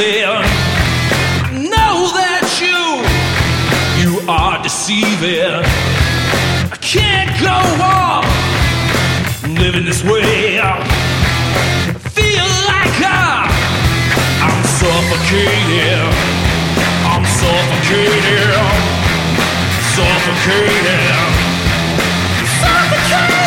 there. Know that you, you are deceiving. I can't go on living this way. I feel like I, I'm suffocating. I'm suffocating. Suffocating. Suffocating.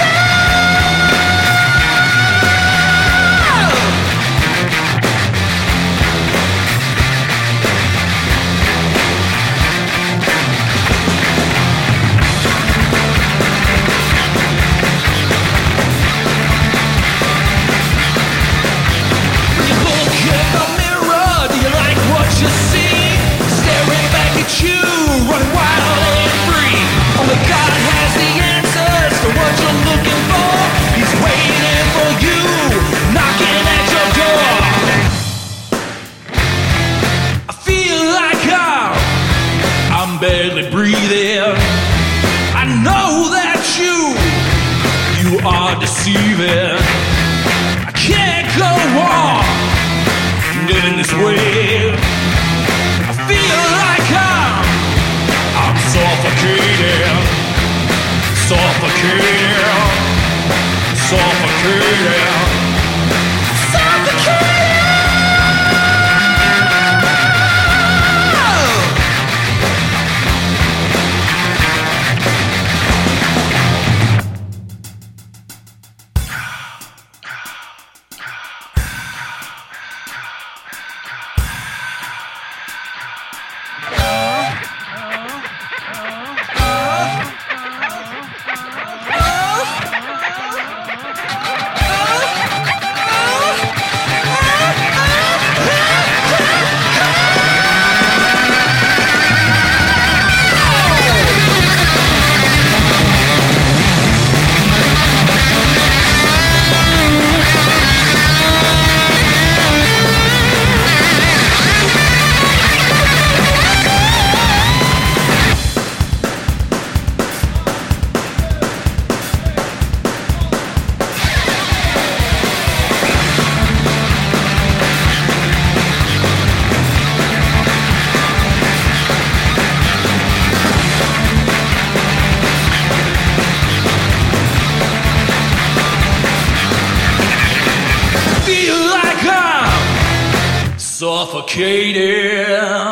Barely breathing. I know that you, you are deceiving. I can't go on living this way. I feel like I'm, I'm suffocating, suffocating, suffocating, suffocating.